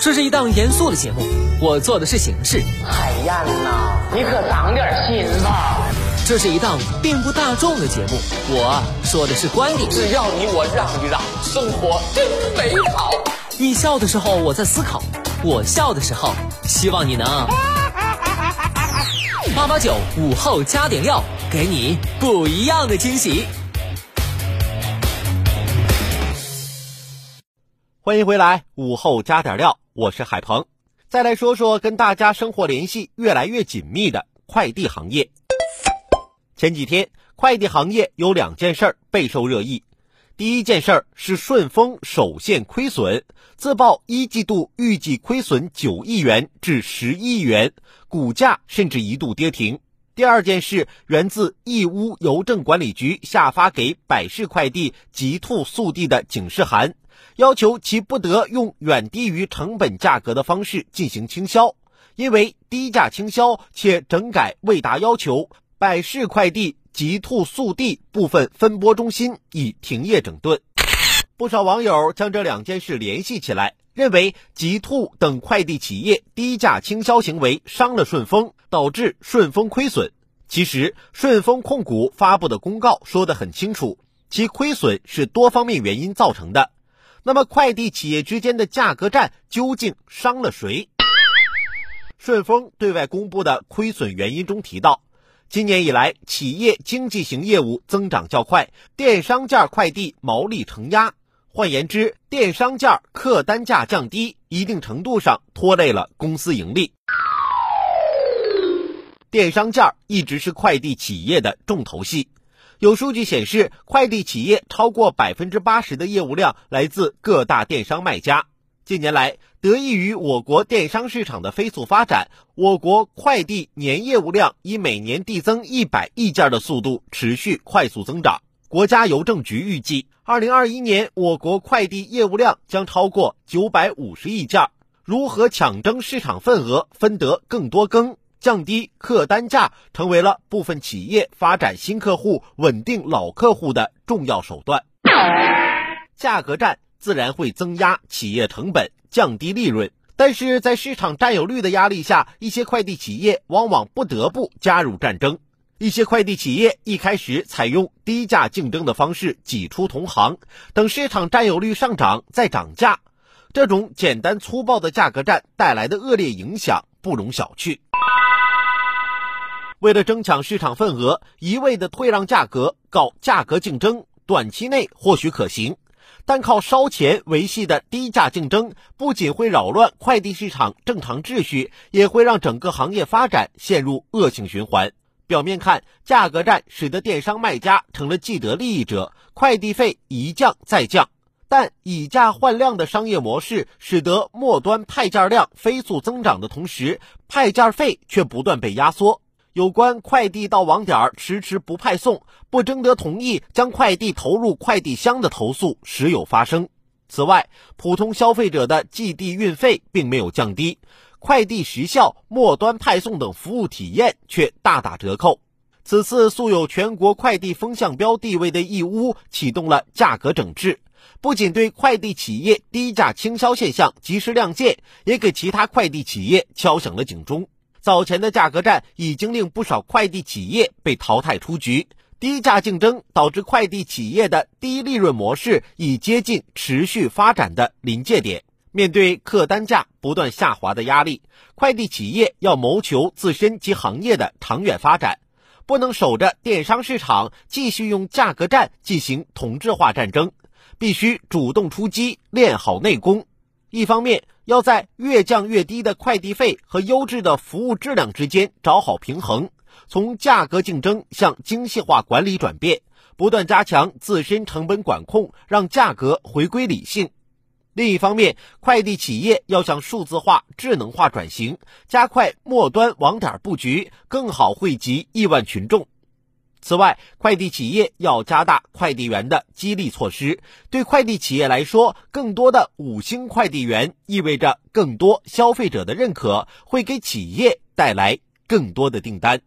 这是一档严肃的节目，我做的是形式。海燕呐，你可长点心吧。这是一档并不大众的节目，我说的是观点。只要你我让一让，生活真美好。你笑的时候我在思考，我笑的时候希望你能 八八九午后加点料，给你不一样的惊喜。欢迎回来，午后加点料，我是海鹏。再来说说跟大家生活联系越来越紧密的快递行业。前几天，快递行业有两件事儿备受热议。第一件事儿是顺丰首现亏损，自曝一季度预计亏损九亿元至十亿元，股价甚至一度跌停。第二件事源自义乌邮政管理局下发给百世快递极兔速递的警示函。要求其不得用远低于成本价格的方式进行倾销，因为低价倾销且整改未达要求，百世快递极兔速递部分分拨中心已停业整顿。不少网友将这两件事联系起来，认为极兔等快递企业低价倾销行为伤了顺丰，导致顺丰亏损。其实，顺丰控股发布的公告说得很清楚，其亏损是多方面原因造成的。那么，快递企业之间的价格战究竟伤了谁？顺丰对外公布的亏损原因中提到，今年以来，企业经济型业务增长较快，电商件快递毛利承压。换言之，电商件客单价降低，一定程度上拖累了公司盈利。电商件一直是快递企业的重头戏。有数据显示，快递企业超过百分之八十的业务量来自各大电商卖家。近年来，得益于我国电商市场的飞速发展，我国快递年业务量以每年递增一百亿件的速度持续快速增长。国家邮政局预计，二零二一年我国快递业务量将超过九百五十亿件。如何抢争市场份额，分得更多羹？降低客单价成为了部分企业发展新客户、稳定老客户的重要手段。价格战自然会增压企业成本，降低利润。但是在市场占有率的压力下，一些快递企业往往不得不加入战争。一些快递企业一开始采用低价竞争的方式挤出同行，等市场占有率上涨再涨价。这种简单粗暴的价格战带来的恶劣影响不容小觑。为了争抢市场份额，一味的退让价格、搞价格竞争，短期内或许可行，但靠烧钱维系的低价竞争，不仅会扰乱快递市场正常秩序，也会让整个行业发展陷入恶性循环。表面看，价格战使得电商卖家成了既得利益者，快递费一降再降，但以价换量的商业模式，使得末端派件量飞速增长的同时，派件费却不断被压缩。有关快递到网点迟迟不派送、不征得同意将快递投入快递箱的投诉时有发生。此外，普通消费者的寄递运费并没有降低，快递时效、末端派送等服务体验却大打折扣。此次素有全国快递风向标地位的义乌启动了价格整治，不仅对快递企业低价倾销现象及时亮剑，也给其他快递企业敲响了警钟。早前的价格战已经令不少快递企业被淘汰出局，低价竞争导致快递企业的低利润模式已接近持续发展的临界点。面对客单价不断下滑的压力，快递企业要谋求自身及行业的长远发展，不能守着电商市场继续用价格战进行同质化战争，必须主动出击，练好内功。一方面，要在越降越低的快递费和优质的服务质量之间找好平衡，从价格竞争向精细化管理转变，不断加强自身成本管控，让价格回归理性。另一方面，快递企业要向数字化、智能化转型，加快末端网点布局，更好惠及亿万群众。此外，快递企业要加大快递员的激励措施。对快递企业来说，更多的五星快递员意味着更多消费者的认可，会给企业带来更多的订单。